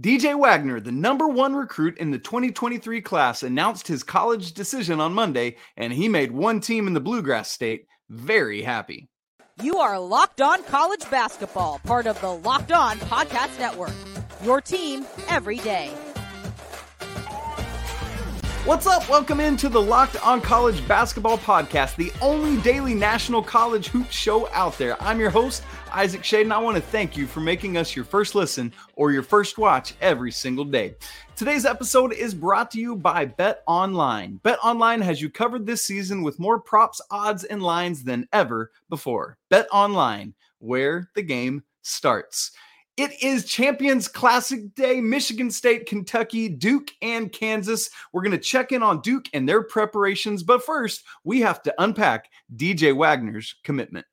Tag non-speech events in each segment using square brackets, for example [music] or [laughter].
DJ Wagner, the number one recruit in the 2023 class, announced his college decision on Monday, and he made one team in the Bluegrass State very happy. You are Locked On College Basketball, part of the Locked On Podcast Network. Your team every day. What's up? Welcome into the Locked On College Basketball Podcast, the only daily national college hoop show out there. I'm your host, Isaac Schade, and I want to thank you for making us your first listen or your first watch every single day. Today's episode is brought to you by Bet Online. Bet Online has you covered this season with more props, odds, and lines than ever before. Bet Online, where the game starts. It is Champions Classic Day, Michigan State, Kentucky, Duke, and Kansas. We're going to check in on Duke and their preparations, but first, we have to unpack DJ Wagner's commitment.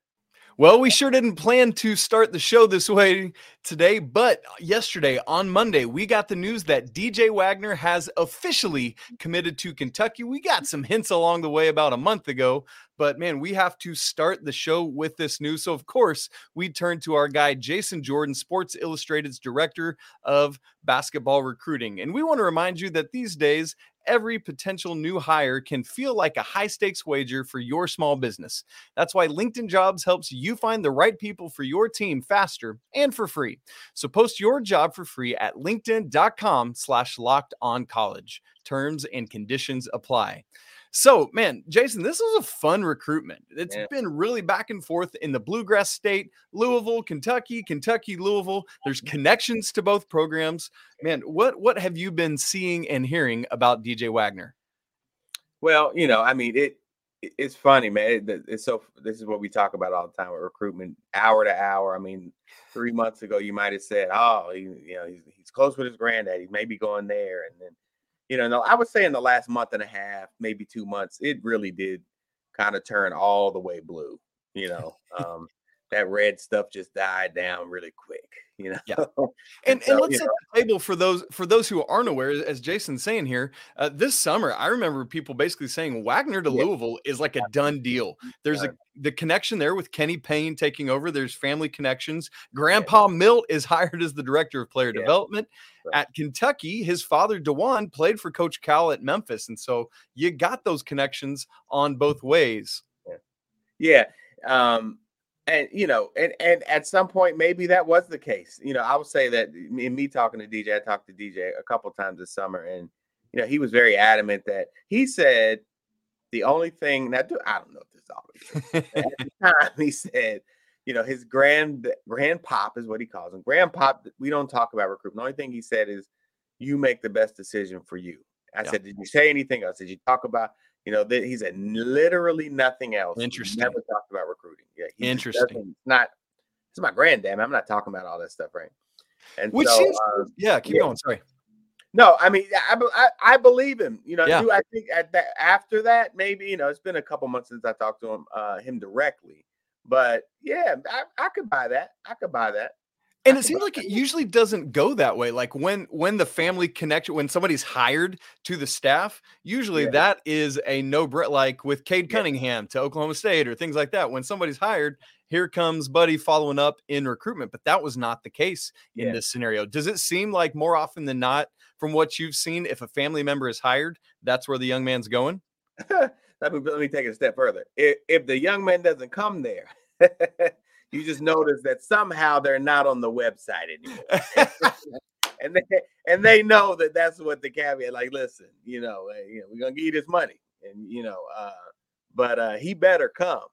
Well, we sure didn't plan to start the show this way today, but yesterday on Monday, we got the news that DJ Wagner has officially committed to Kentucky. We got some hints along the way about a month ago, but man, we have to start the show with this news. So, of course, we turn to our guy, Jason Jordan, Sports Illustrated's director of basketball recruiting. And we want to remind you that these days, every potential new hire can feel like a high stakes wager for your small business. That's why LinkedIn Jobs helps you find the right people for your team faster and for free. So post your job for free at linkedin.com slash locked on college. Terms and conditions apply. So, man, Jason, this was a fun recruitment. It's yeah. been really back and forth in the Bluegrass State, Louisville, Kentucky, Kentucky, Louisville. There's mm-hmm. connections to both programs. Man, what what have you been seeing and hearing about DJ Wagner? Well, you know, I mean, it it's funny, man. It, it's so this is what we talk about all the time with recruitment, hour to hour. I mean, three months ago, you might have said, "Oh, he, you know, he's, he's close with his granddad. He may be going there," and then you know, I would say in the last month and a half, maybe two months, it really did kind of turn all the way blue. You know, [laughs] um, that red stuff just died down really quick. You know, yeah. [laughs] And and, so, and let's set know. the table for those for those who aren't aware, as Jason's saying here, uh, this summer I remember people basically saying Wagner to yeah. Louisville is like a done deal. There's a the connection there with Kenny Payne taking over. There's family connections. Grandpa yeah. Milt is [laughs] hired as the director of player yeah. development right. at Kentucky. His father Dajuan played for Coach Cal at Memphis, and so you got those connections on both ways. Yeah. Um, and you know, and and at some point maybe that was the case. You know, I would say that in me talking to DJ, I talked to DJ a couple times this summer, and you know, he was very adamant that he said the only thing do I don't know if this always at the [laughs] time he said, you know, his grand grandpop is what he calls him. Grandpop, we don't talk about recruitment. The only thing he said is you make the best decision for you. I yeah. said, Did you say anything else? Did you talk about you know, that he said literally nothing else. Interesting. He never talked about recruiting. Yeah. Interesting. Not. It's my granddad. I'm not talking about all that stuff, right? And which so, seems, uh, yeah. Keep yeah. going. Sorry. No, I mean, I, I, I believe him. You know, yeah. I think at that after that, maybe you know, it's been a couple months since I talked to him, uh, him directly. But yeah, I, I could buy that. I could buy that and it seems like it usually doesn't go that way like when when the family connection when somebody's hired to the staff usually yeah. that is a no break like with Cade Cunningham yeah. to Oklahoma State or things like that when somebody's hired here comes buddy following up in recruitment but that was not the case in yeah. this scenario does it seem like more often than not from what you've seen if a family member is hired that's where the young man's going [laughs] let me let me take it a step further if, if the young man doesn't come there [laughs] you just notice that somehow they're not on the website anymore. [laughs] and they and they know that that's what the caveat. Like, listen, you know, hey, you know, we're gonna give you this money, and you know, uh, but uh, he better come.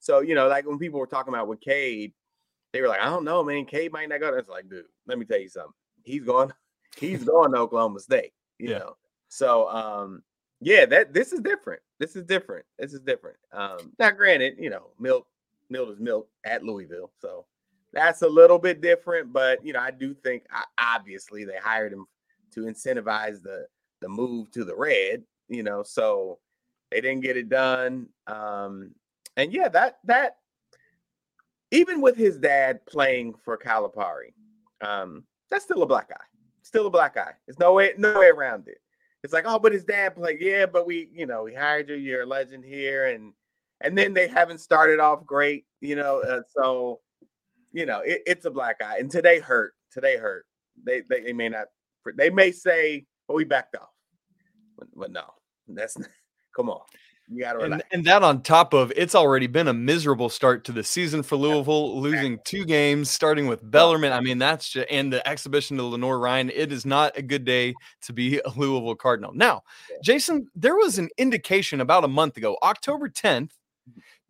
So you know, like when people were talking about with Cade, they were like, I don't know, man, Cade might not go. It's like, dude, let me tell you something. He's going, he's going to Oklahoma State. You yeah. know, so um, yeah, that this is different. This is different. This is different. Um, now, granted, you know, Milt Milt is at Louisville. So that's a little bit different, but you know, I do think obviously they hired him to incentivize the the move to the red, you know, so they didn't get it done. Um, and yeah, that that even with his dad playing for Calipari, um, that's still a black guy. Still a black guy. There's no way, no way around it. It's like, oh, but his dad played. Yeah, but we, you know, we hired you. You're a legend here, and and then they haven't started off great, you know. Uh, so, you know, it, it's a black eye, and today hurt. Today hurt. they they, they may not. They may say, "Well, we backed off," but, but no, that's not, [laughs] come on. You got to and, and that on top of it's already been a miserable start to the season for Louisville, losing two games, starting with Bellarmine. I mean, that's just and the exhibition to Lenoir-Rhyne. It is not a good day to be a Louisville Cardinal. Now, Jason, there was an indication about a month ago, October 10th,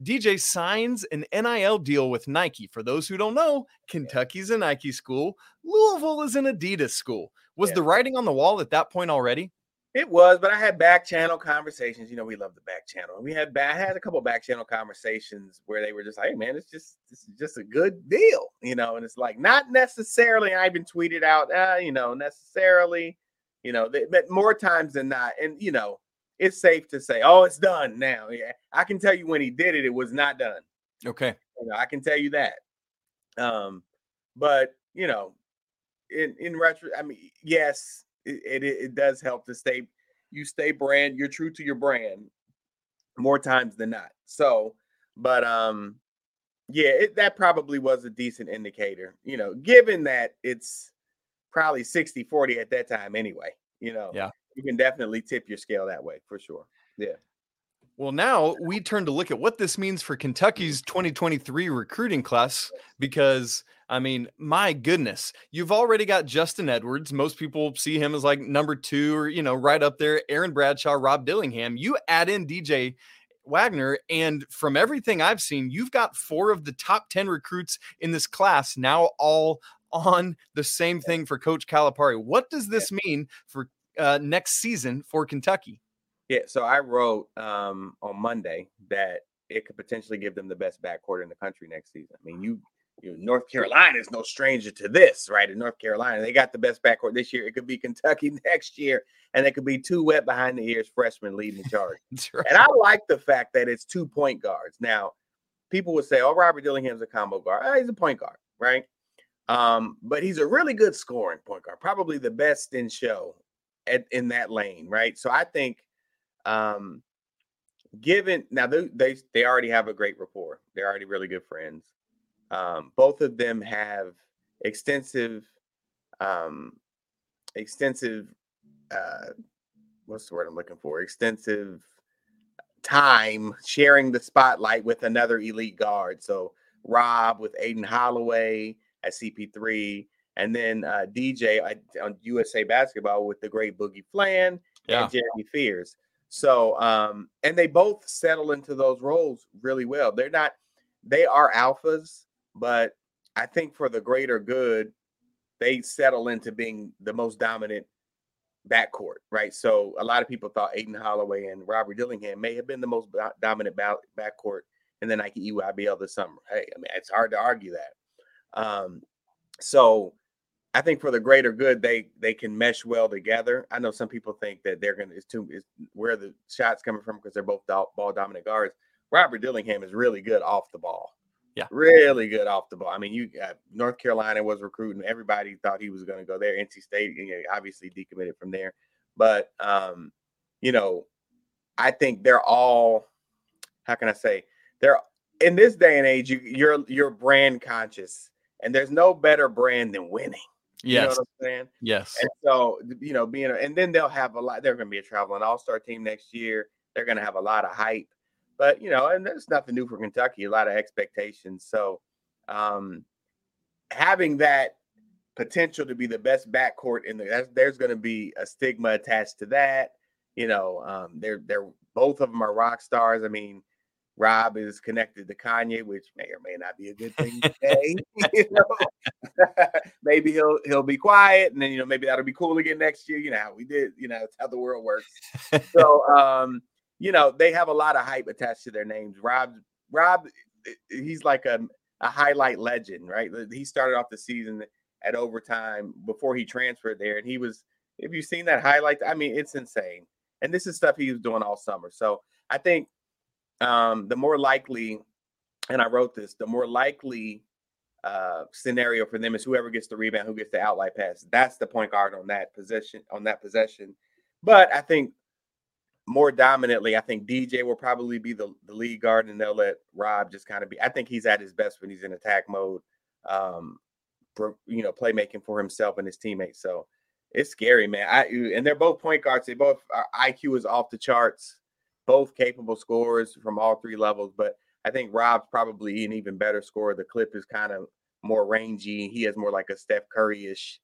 DJ signs an NIL deal with Nike. For those who don't know, Kentucky's a Nike school, Louisville is an Adidas school. Was yeah. the writing on the wall at that point already? It was, but I had back channel conversations. You know, we love the back channel. We had I had a couple back channel conversations where they were just like, "Hey, man, it's just this is just a good deal," you know. And it's like not necessarily. I even tweeted out, uh, you know, necessarily, you know, they, but more times than not, and you know, it's safe to say, "Oh, it's done now." Yeah, I can tell you when he did it, it was not done. Okay, you know, I can tell you that. Um, but you know, in in retro, I mean, yes, it, it, it does help to stay you stay brand you're true to your brand more times than not so but um yeah it, that probably was a decent indicator you know given that it's probably 60 40 at that time anyway you know yeah you can definitely tip your scale that way for sure yeah well, now we turn to look at what this means for Kentucky's mm-hmm. 2023 recruiting class because I mean, my goodness, you've already got Justin Edwards. Most people see him as like number two or, you know, right up there. Aaron Bradshaw, Rob Dillingham. You add in DJ Wagner, and from everything I've seen, you've got four of the top 10 recruits in this class now all on the same thing for Coach Calipari. What does this mean for uh, next season for Kentucky? Yeah, so I wrote um, on Monday that it could potentially give them the best backcourt in the country next season. I mean, you you know, North Carolina is no stranger to this, right? In North Carolina, they got the best backcourt this year. It could be Kentucky [laughs] next year, and it could be two wet behind the ears freshmen leading the charge. [laughs] right. And I like the fact that it's two point guards. Now, people would say, "Oh, Robert Dillingham's a combo guard. Oh, he's a point guard, right?" Um, but he's a really good scoring point guard, probably the best in show at, in that lane, right? So I think, um, given now they, they they already have a great rapport. They're already really good friends. Um, both of them have extensive, um, extensive, uh, what's the word I'm looking for? Extensive time sharing the spotlight with another elite guard. So Rob with Aden Holloway at CP3, and then uh, DJ on USA Basketball with the great Boogie Fland yeah. and Jeremy Fears. So, um, and they both settle into those roles really well. They're not, they are alphas, but I think for the greater good, they settle into being the most dominant backcourt, right? So a lot of people thought Aden Holloway and Robert Dillingham may have been the most dominant backcourt in the Nike EYBL this summer. Hey, I mean, it's hard to argue that. Um, so I think for the greater good, they they can mesh well together. I know some people think that they're gonna it's too is where the shots coming from because they're both ball dominant guards. Robert Dillingham is really good off the ball. Yeah. Really good off the ball. I mean, you got North Carolina was recruiting. Everybody thought he was going to go there. NC State, you know, obviously decommitted from there. But um, you know, I think they're all how can I say they're in this day and age, you, you're you're brand conscious, and there's no better brand than winning. Yes. You know what I'm saying? Yes. And so, you know, being, a, and then they'll have a lot, they're going to be a traveling all star team next year. They're going to have a lot of hype. But you know, and there's nothing new for Kentucky. A lot of expectations. So um, having that potential to be the best backcourt in the there's going to be a stigma attached to that. You know, um, they're they're both of them are rock stars. I mean, Rob is connected to Kanye, which may or may not be a good thing to [laughs] say. [laughs] you know, [laughs] maybe he'll he'll be quiet, and then you know maybe that'll be cool again next year. You know how we did. You know how the world works. so um, you know, they have a lot of hype attached to their names. Rob, Rob, eh, eh, he's like a, a highlight legend, right? He started off the season at overtime before he transferred there, and he was. If you've seen that highlight, I mean, it's insane. And this is stuff he was doing all summer. So I think um, the more likely, and I wrote this, the more likely uh, scenario for them is whoever gets the rebound, who gets the outlet pass. That's the point guard on that position. On that possession, but I think more dominantly, I think DJ will probably be the, the lead guard, and they'll let Rob just kind of be. I think he's at his best when he's in attack mode. Um, you know, playmaking for himself and his teammates. So it's scary, man. I and they're both point guards. They both IQ is off the charts. Both capable scorers from all three levels, but I think Rob's probably an even better scorer. The clip is kind of more rangy. He has more like a Steph Curry ish,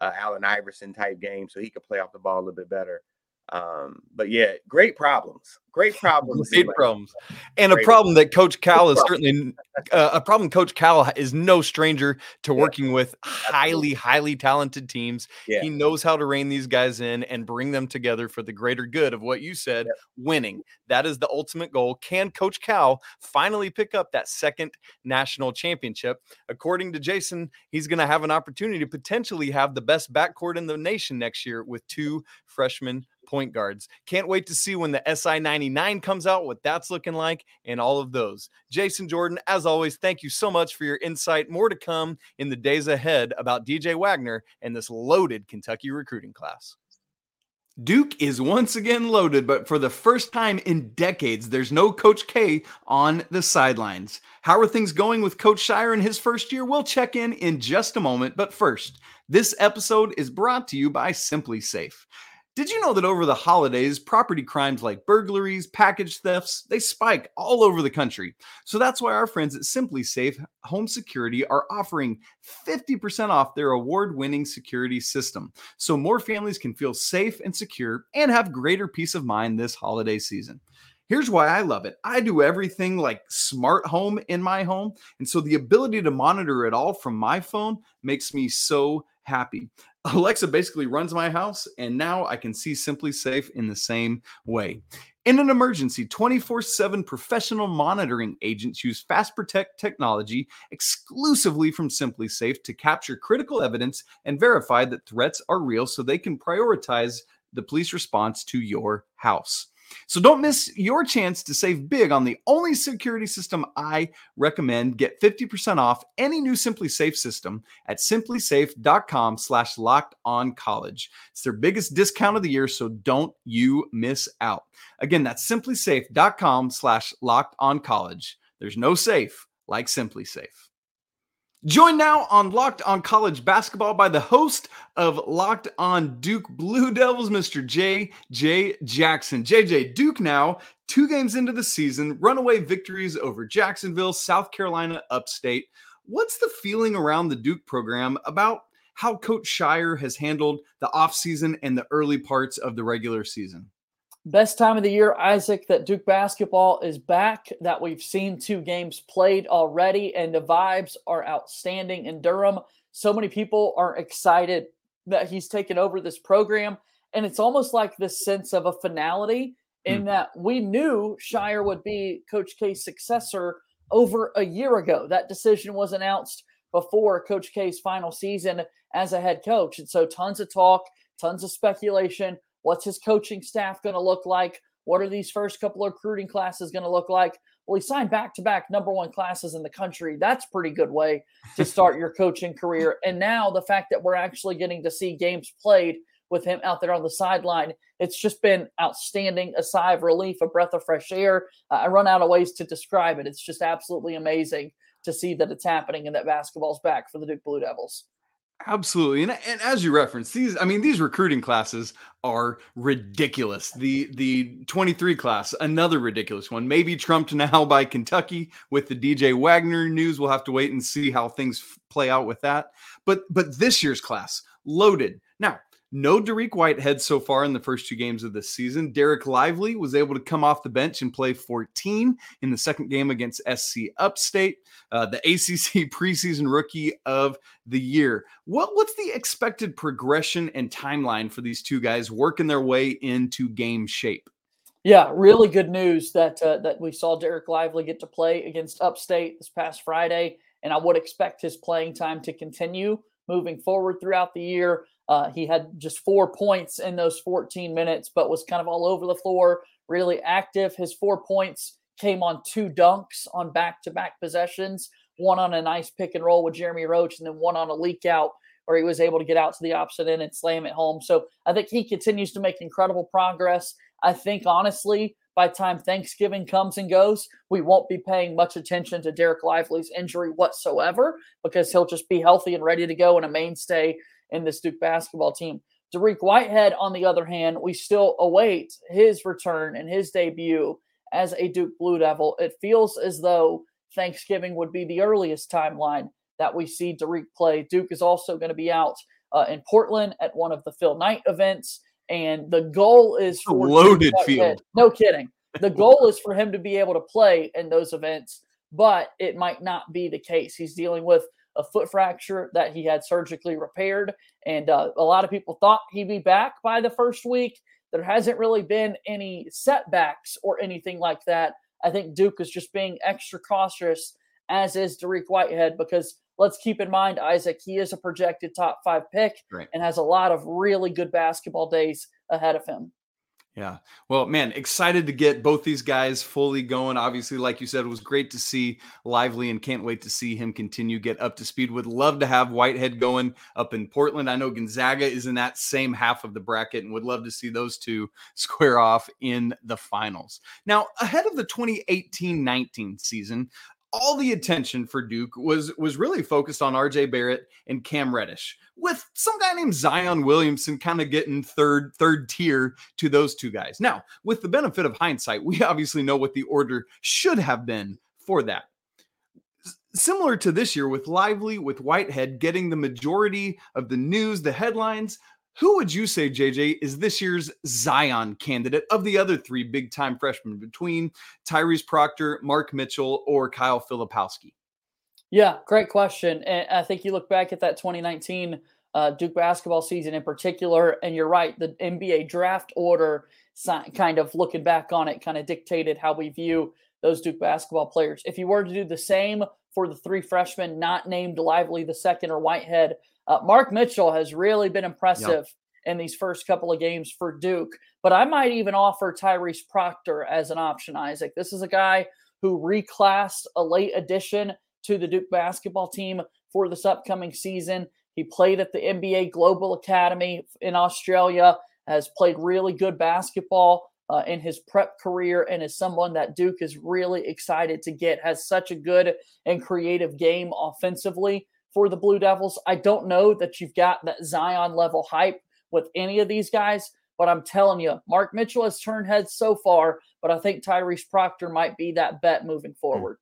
uh, Allen Iverson type game, so he could play off the ball a little bit better. Um, but yeah, great problems. Great [laughs] problems. Great problems. And great a problem that Coach [laughs] Cal is certainly uh, a problem. Coach Cal is no stranger to working yeah. with highly, highly talented teams. Yeah. He knows how to rein these guys in and bring them together for the greater good of what you said yeah. winning. That is the ultimate goal. Can Coach Cal finally pick up that second national championship? According to Jason, he's going to have an opportunity to potentially have the best backcourt in the nation next year with two freshmen point guards. Can't wait to see when the SI 99 comes out, what that's looking like, and all of those. Jason Jordan, as always, thank you so much for your insight. More to come in the days ahead about DJ Wagner and this loaded Kentucky recruiting class. Duke is once again loaded, but for the first time in decades, there's no Coach K on the sidelines. How are things going with Coach Scheyer in his first year? We'll check in in just a moment. But first, this episode is brought to you by SimpliSafe. Did you know that over the holidays, property crimes like burglaries, package thefts, they spike all over the country? So that's why our friends at SimpliSafe Home Security are offering 50% off their award-winning security system. So more families can feel safe and secure and have greater peace of mind this holiday season. Here's why I love it. I do everything like smart home in my home. And so the ability to monitor it all from my phone makes me so happy. Alexa basically runs my house, and now I can see SimpliSafe in the same way. In an emergency, 24 7 professional monitoring agents use Fast Protect technology exclusively from SimpliSafe to capture critical evidence and verify that threats are real so they can prioritize the police response to your house. So don't miss your chance to save big on the only security system I recommend. Get 50% off any new SimpliSafe system at simplisafe.com slash locked on college. It's their biggest discount of the year, so don't you miss out. Again, that's simplisafe.com slash locked on college. There's no safe like SimpliSafe. Joined now on Locked on College Basketball by the host of Locked on Duke Blue Devils, Mr. J.J. Jackson. JJ, Duke now, two games into the season, runaway victories over Jacksonville, South Carolina, upstate. What's the feeling around the Duke program about how Coach Scheyer has handled the offseason and the early parts of the regular season? Best time of the year, Isaac, that Duke basketball is back, that we've seen two games played already, and the vibes are outstanding in Durham. So many people are excited that he's taken over this program. And it's almost like this sense of a finality in mm. that we knew Scheyer would be Coach K's successor over a year ago. That decision was announced before Coach K's final season as a head coach. And so tons of talk, tons of speculation What's his coaching staff going to look like? What are these first couple of recruiting classes going to look like? Well, he signed back to back number one classes in the country. That's pretty good way to start your coaching career. And now the fact that we're actually getting to see games played with him out there on the sideline, it's just been outstanding. A sigh of relief, a breath of fresh air. Uh, I run out of ways to describe it. It's just absolutely amazing to see that it's happening and that basketball's back for the Duke Blue Devils. Absolutely. And, and as you referenced, these I mean these recruiting classes are ridiculous. The the 23 class, another ridiculous one, maybe trumped now [laughs] by Kentucky with the DJ Wagner news. We'll have to wait and see how things play out with that. But but this year's class loaded. Now, no Dariq Whitehead so far in the first two games of the season. Dereck Lively was able to come off the bench and play 14 in the second game against SC Upstate, uh, the [laughs] ACC preseason rookie of the year. What, what's the expected progression and timeline for these two guys working their way into game shape? Yeah, really good news that uh, that we saw Dereck Lively get to play against Upstate this past Friday, and I would expect his playing time to continue moving forward throughout the year. Uh, he had just four points in those 14 minutes, but was kind of all over the floor, really active. His four points came on two dunks on back to back possessions, one on a nice pick and roll with Jeremy Roach, and then one on a leak out where he was able to get out to the opposite end and slam it home. So I think he continues to make incredible progress. I think honestly, by time Thanksgiving comes and goes, we won't be paying much attention to Dereck Lively's injury whatsoever because he'll just be healthy and ready to go and a mainstay in this Duke basketball team. Dariq Whitehead, on the other hand, we still await his return and his debut as a Duke Blue Devil. It feels as though Thanksgiving would be the earliest timeline that we see Dariq play. Duke is also going to be out uh, in Portland at one of the Phil Knight events, and the goal is for loaded field. No kidding. The goal is for him to be able to play in those events, but it might not be the case. He's dealing with a foot fracture that he had surgically repaired. And uh, a lot of people thought he'd be back by the first week. There hasn't really been any setbacks or anything like that. I think Duke is just being extra cautious, as is Dariq Whitehead, because let's keep in mind, Isaac, he is a projected top five pick right. and has a lot of really good basketball days ahead of him. Yeah. Well, man, excited to get both these guys fully going. Obviously, like you said, it was great to see Lively and can't wait to see him continue get up to speed. Would love to have Whitehead going up in Portland. I know Gonzaga is in that same half of the bracket and would love to see those two [laughs] square off in the finals. Now, ahead of the 2018-19 season, all the attention for Duke was was really focused on RJ Barrett and Cam Reddish, with some guy named Zion Williamson kind of getting third third tier to those two guys. Now, with the benefit of hindsight, we obviously know what the order should have been for that. Similar to this year with Lively, with Whitehead getting the majority of the news, the headlines, who would you say, JJ, is this year's Zion candidate of the other three big time freshmen between Tyrese Proctor, Mark Mitchell, or Kyle Filipowski? Yeah, great question. And I think you look back at that 2019 uh, Duke basketball season in particular, and you're right, the NBA draft order kind of looking back on it kind of dictated how we view those Duke basketball players. If you were to do the same for the three freshmen not named Lively the second or Whitehead, uh, Mark Mitchell has really been impressive yep. in these first couple of games for Duke, but I might even offer Tyrese Proctor as an option, Isaac. This is a guy who reclassed a late addition to the Duke basketball team for this upcoming season. He played at the NBA Global Academy in Australia, has played really good basketball uh, in his prep career, and is someone that Duke is really excited to get. Has such a good and creative game offensively for the Blue Devils. I don't know that you've got that Zion level hype with any of these guys, but I'm telling you, Mark Mitchell has turned heads so far, but I think Tyrese Proctor might be that bet moving hmm. forward.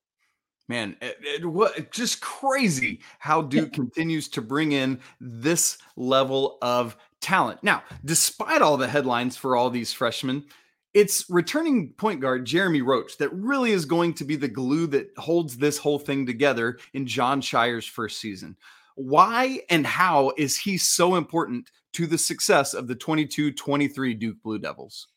Man, it, it, what just crazy how Duke [laughs] continues to bring in this level of talent. Now, despite all the headlines for all these freshmen, it's returning point guard Jeremy Roach that really is going to be the glue that holds this whole thing together in John Scheyer's first season. Why and how is he so important to the success of the 22 23 Duke Blue Devils?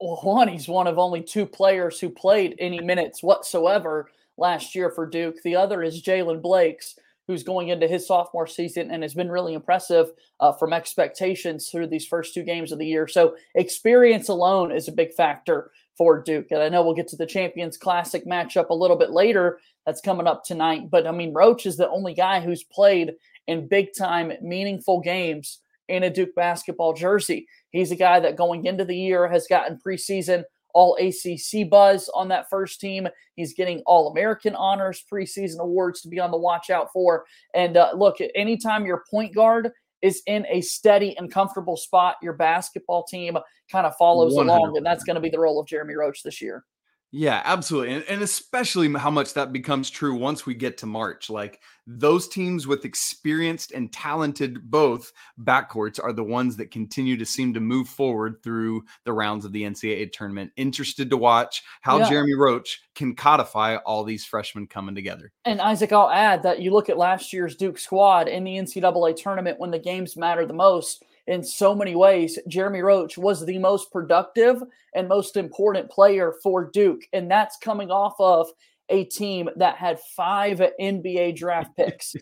Well, one, he's one of only two players who played any minutes whatsoever last year for Duke. The other is Jaylen Blakes, who's going into his sophomore season and has been really impressive uh, from expectations through these first two games of the year. So experience alone is a big factor for Duke. And I know we'll get to the Champions Classic matchup a little bit later. That's coming up tonight. But I mean, Roach is the only guy who's played in big time, meaningful games in a Duke basketball jersey. He's a guy that going into the year has gotten preseason all ACC buzz on that first team. He's getting All American honors, preseason awards to be on the watch out for. And uh, look, anytime your point guard is in a steady and comfortable spot, your basketball team kind of follows 100%. along. And that's going to be the role of Jeremy Roach this year. Yeah, absolutely. And, and, especially how much that becomes true once we get to March. Like those teams with experienced and talented both backcourts are the ones that continue to seem to move forward through the rounds of the NCAA tournament. Interested to watch how yeah. Jeremy Roach can codify all these freshmen coming together. And Isaac, I'll add that you look at last year's Duke squad in the NCAA tournament when the games matter the most in so many ways, Jeremy Roach was the most productive and most important player for Duke. And that's coming off of a team that had five NBA draft [laughs] picks,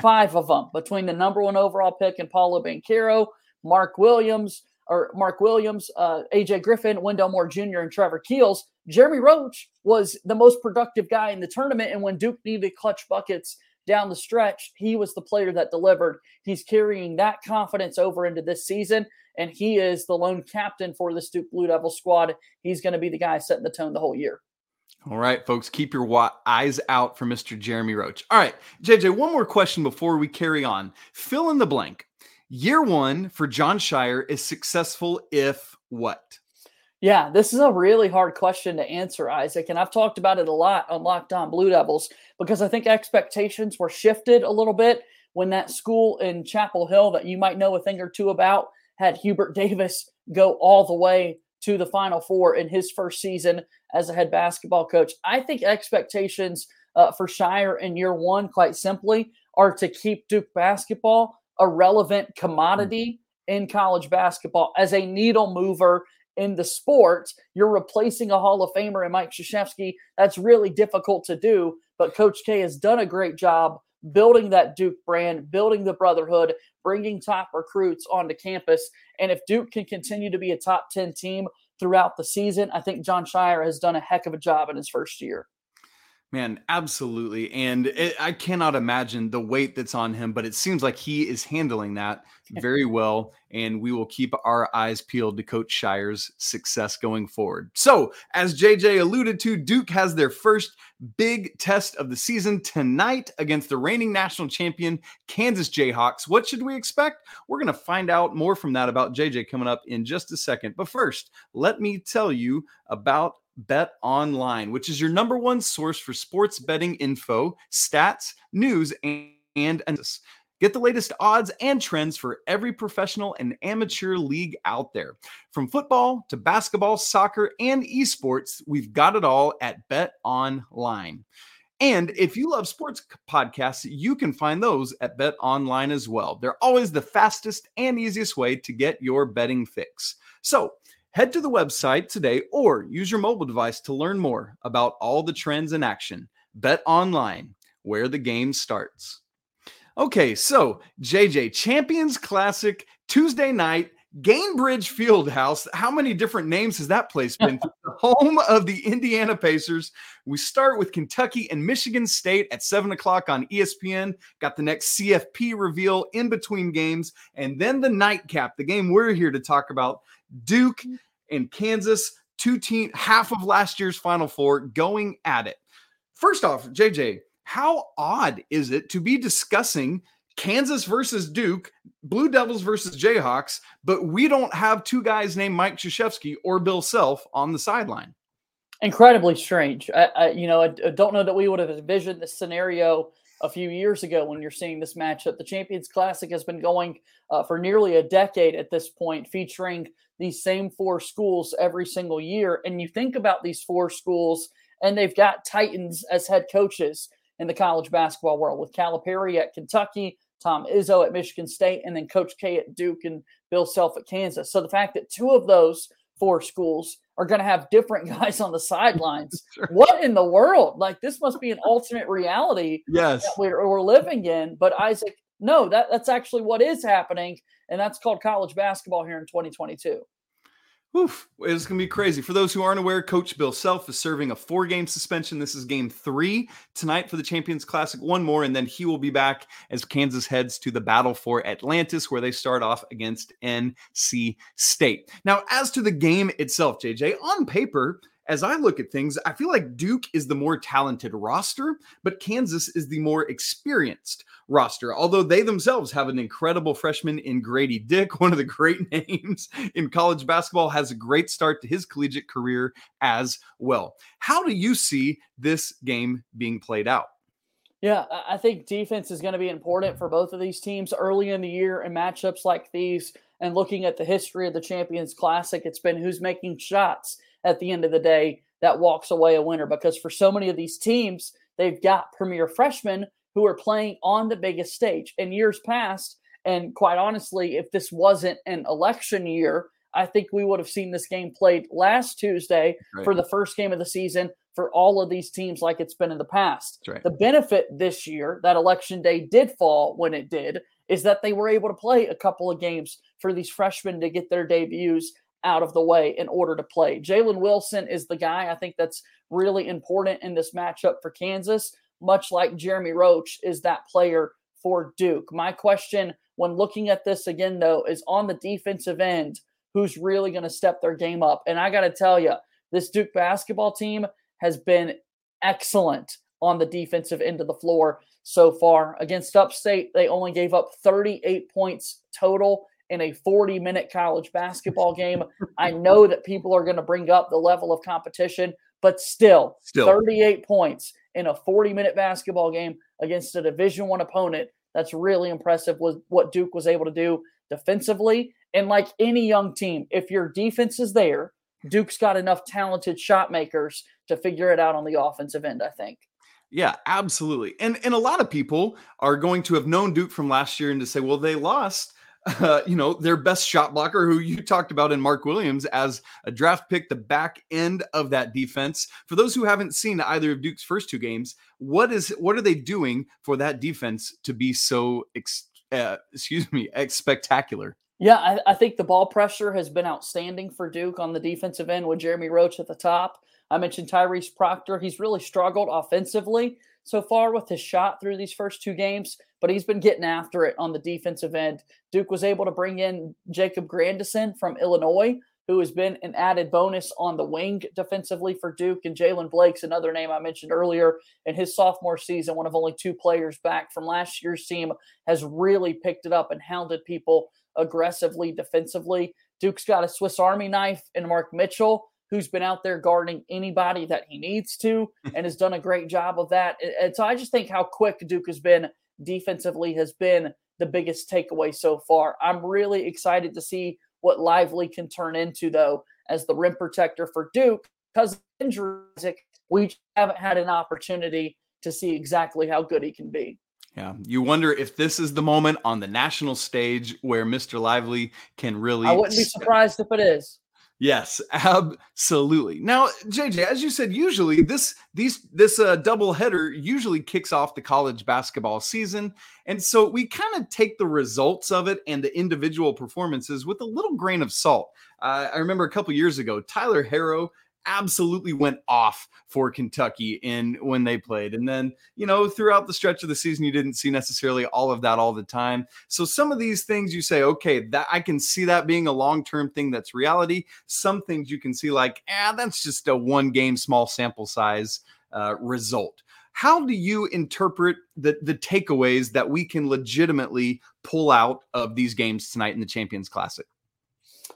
five of them between the number one overall pick and Paolo Banchero, Mark Williams, or Mark Williams, uh, AJ Griffin, Wendell Moore Jr., and Trevor Keels. Jeremy Roach was the most productive guy in the tournament. And when Duke needed clutch buckets down the stretch, he was the player that delivered. He's carrying that confidence over into this season, and he is the lone captain for this Duke Blue Devil squad. He's going to be the guy setting the tone the whole year. All right, folks, keep your eyes out for Mr. Jeremy Roach. All right, JJ, one more question before we carry on. Fill in the blank. Year one for John Scheyer is successful if what? Yeah, this is a really hard question to answer, Isaac. And I've talked about it a lot on Locked On Blue Devils because I think expectations were shifted a little bit when that school in Chapel Hill that you might know a thing or two about had Hubert [laughs] Davis go all the way to the Final Four in his first season as a head basketball coach. I think expectations uh, for Scheyer in year one, quite simply, are to keep Duke basketball a relevant commodity in college basketball as a needle mover in the sport. You're replacing a Hall of Famer in Mike Krzyzewski. That's really difficult to do, but Coach K has done a great job building that Duke brand, building the brotherhood, bringing top recruits onto campus. And if Duke can continue to be a top 10 team throughout the season, I think John Scheyer has done a heck of a job in his first year. Man, absolutely. And it, I cannot imagine the weight that's on him, but it seems like he is handling that very well. And we will keep our eyes peeled to Coach Scheyer's success going forward. So, as JJ alluded to, Duke has their first big test of the season tonight against the reigning national champion, Kansas Jayhawks. What should we expect? We're going to find out more from that about JJ coming up in just a second. But first, let me tell you about Bet Online, which is your number one source for sports betting info, stats, news, and, and analysis. Get the latest odds and trends for every professional and amateur league out there. From football to basketball, soccer, and esports, we've got it all at Bet Online. And if you love sports podcasts, you can find those at Bet Online as well. They're always the fastest and easiest way to get your betting fix. So, Head to the website today or use your mobile device to learn more about all the trends in action. Bet online, where the game starts. Okay, so JJ, Champions Classic Tuesday night, Gainbridge Fieldhouse. How many different names has that place been? [laughs] the home of the Indiana Pacers. We start with Kentucky and Michigan State at seven o'clock on ESPN. Got the next CFP reveal in between games, and then the nightcap, the game we're here to talk about Duke and Kansas, two team half of last year's Final Four going at it. First off, JJ, how odd is it to be discussing Kansas versus Duke, Blue Devils versus Jayhawks, but we don't have two guys named Mike Krzyzewski or Bill Self on the sideline? Incredibly strange. I, I you know, I, I don't know that we would have envisioned this scenario a few years ago when you're seeing this matchup. The Champions Classic has been going uh, for nearly a decade at this point, featuring these same four schools every single year. And you think about these four schools, and they've got Titans as head coaches in the college basketball world with Calipari at Kentucky, Tom Izzo at Michigan State, and then Coach K at Duke and Bill Self at Kansas. So the fact that two of those four schools are going to have different [laughs] guys on the sidelines. [laughs] sure. What in the world? Like this must be an [laughs] alternate reality yes. we're, we're living in. But Isaac, no, that, that's actually what is happening. And that's called college basketball here in 2022. Oof, it's going to be crazy. For those who aren't aware, Coach Bill Self is serving a four game suspension. This is game three tonight for the Champions Classic. One more, and then he will be back as Kansas heads to the battle for Atlantis, where they start off against NC State. Now, as to the game itself, JJ, on paper, as I look at things, I feel like Duke is the more talented roster, but Kansas is the more experienced roster. Although they themselves have an incredible freshman in Grady Dick, [laughs] one of the great names in college basketball, has a great start to his collegiate career as well. How do you see this game being played out? Yeah, I think defense is going to be important for both of these teams early in the year in matchups like these. And looking at the history of the Champions Classic, it's been who's making shots at the end of the day that walks away a winner because for so many of these teams, they've got premier freshmen who are playing on the biggest stage. In years past, and quite honestly, if this wasn't an election year, I think we would have seen this game played last Tuesday right. for the first game of the season for all of these teams like it's been in the past. Right. The benefit this year that election day did fall when it did is that they were able to play a couple of games for these freshmen to get their debuts out of the way in order to play. Jalen Wilson is the guy I think that's really important in this matchup for Kansas. much like Jeremy Roach is that player for Duke. My question when looking at this again, though, is on the defensive end, who's really going to step their game up? And I got to tell you, this Duke basketball team has been excellent on the defensive end of the floor so far. Against Upstate, they only gave up 38 points total in a 40 minute college basketball game. I know that people are going to bring up the level of competition, but still, still. 38 points in a 40 minute basketball game against a division one opponent that's really impressive was what duke was able to do defensively and like any young team if your defense is there duke's got enough talented shot makers to figure it out on the offensive end i think yeah, absolutely. And and a lot of people are going to have known Duke from last year and to say, well, they lost uh, you know, their best shot blocker, who you talked about in Mark Williams as a draft pick, the back end of that defense. For those who haven't seen either of Duke's first two games, what is what are they doing for that defense to be so, ex, uh, excuse me, ex- spectacular? Yeah, I, I think the ball pressure has been outstanding for Duke on the defensive end with Jeremy Roach at the top. I mentioned Tyrese Proctor. He's really struggled offensively so far with his shot through these first two games, but he's been getting after it on the defensive end. Duke was able to bring in Jacob Grandison from Illinois, who has been an added bonus on the wing defensively for Duke. And Jaylen Blake's another name I mentioned earlier in his sophomore season, one of only two players back from last year's team, has really picked it up and hounded people aggressively defensively. Duke's got a Swiss Army knife in Mark Mitchell who's been out there guarding anybody that he needs to hmm. and has done a great job of that. And so I just think how quick Duke has been defensively has been the biggest takeaway so far. I'm really excited to see what Lively can turn into, though, as the rim protector for Duke because injuries, we haven't had an opportunity to see exactly how good he can be. Yeah, you wonder if this is the moment on the national stage where Mr. Lively can really. I wouldn't be surprised if it is. Yes, absolutely. Now, JJ, as you said, usually this these this uh, double header usually kicks off the college basketball season, and so we kind of take the results of it and the individual performances with a little grain of salt. Uh, I remember a couple years ago, Tyler Herro absolutely went off for Kentucky in when they played. And then, you know, throughout the stretch of the season, you didn't see necessarily all of that all the time. So some of these things you say, okay, that I can see that being a long-term thing that's reality. Some things you can see like, ah, that's just a one game small sample size uh, result. How do you interpret the the takeaways that we can legitimately pull out of these games tonight in the Champions Classic?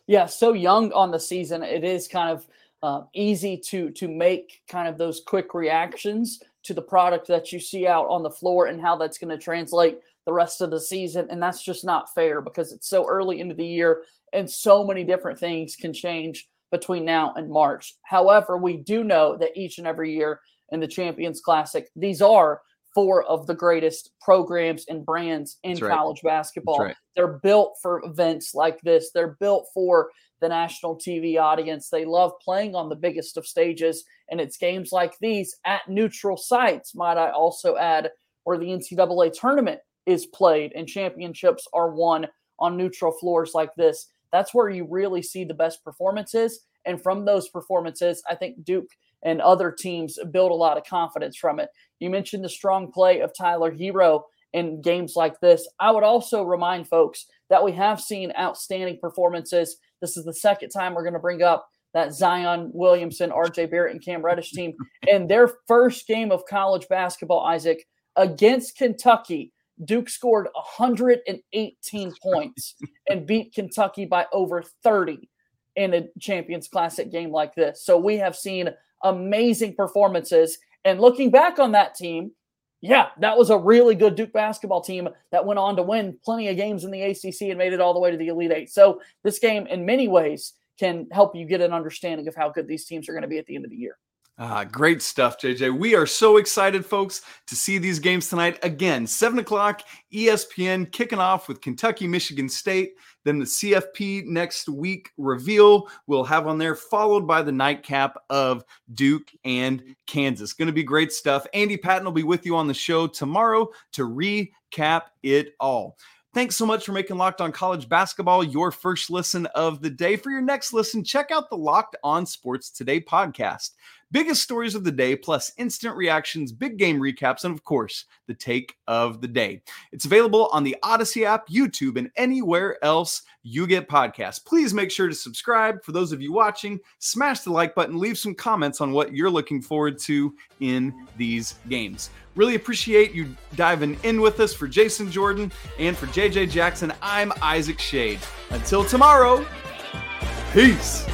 Yeah, so young on the season, it is kind of um, easy to to make kind of those quick reactions to the product that you see out on the floor and how that's going to translate the rest of the season and that's just not fair because it's so early into the year and so many different things can change between now and March. However, we do know that each and every year in the Champions Classic, these are four of the greatest programs and brands in right. college basketball. Right. They're built for events like this. They're built for the national TV audience. They love playing on the biggest of stages, and it's games like these at neutral sites, might I also add, where the NCAA tournament is played and championships are won on neutral floors like this. That's where you really see the best performances. And from those performances, I think Duke and other teams build a lot of confidence from it. You mentioned the strong play of Tyler Herro in games like this. I would also remind folks that we have seen outstanding performances this is the second time we're going to bring up that Zion Williamson, RJ Barrett, and Cam Reddish team. In their first game of college basketball, Isaac, against Kentucky, Duke scored 118 points and beat Kentucky by over 30 in a Champions Classic game like this. So we have seen amazing performances. And looking back on that team, yeah, that was a really good Duke basketball team that went on to win plenty of games in the ACC and made it all the way to the Elite Eight. So this game, in many ways, can help you get an understanding of how good these teams are going to be at the end of the year. Ah, great stuff, JJ. We are so excited, folks, to see these games tonight. Again, 7 o'clock, ESPN kicking off with Kentucky, Michigan State. Then the CFP next week reveal we'll have on there, followed by the nightcap of Duke and Kansas. Going to be great stuff. Andy Patton will be with you on the show tomorrow to recap it all. Thanks so much for making Locked On College Basketball your first listen of the day. For your next listen, check out the Locked On Sports Today podcast. Biggest stories of the day, plus instant reactions, big game recaps, and of course, the take of the day. It's available on the Odyssey app, YouTube, and anywhere else you get podcasts. Please make sure to subscribe. For those of you watching, smash the like button, leave some comments on what you're looking forward to in these games. Really appreciate you diving in with us for Jason Jordan and for JJ Jackson. I'm Isaac Schade. Until tomorrow, peace.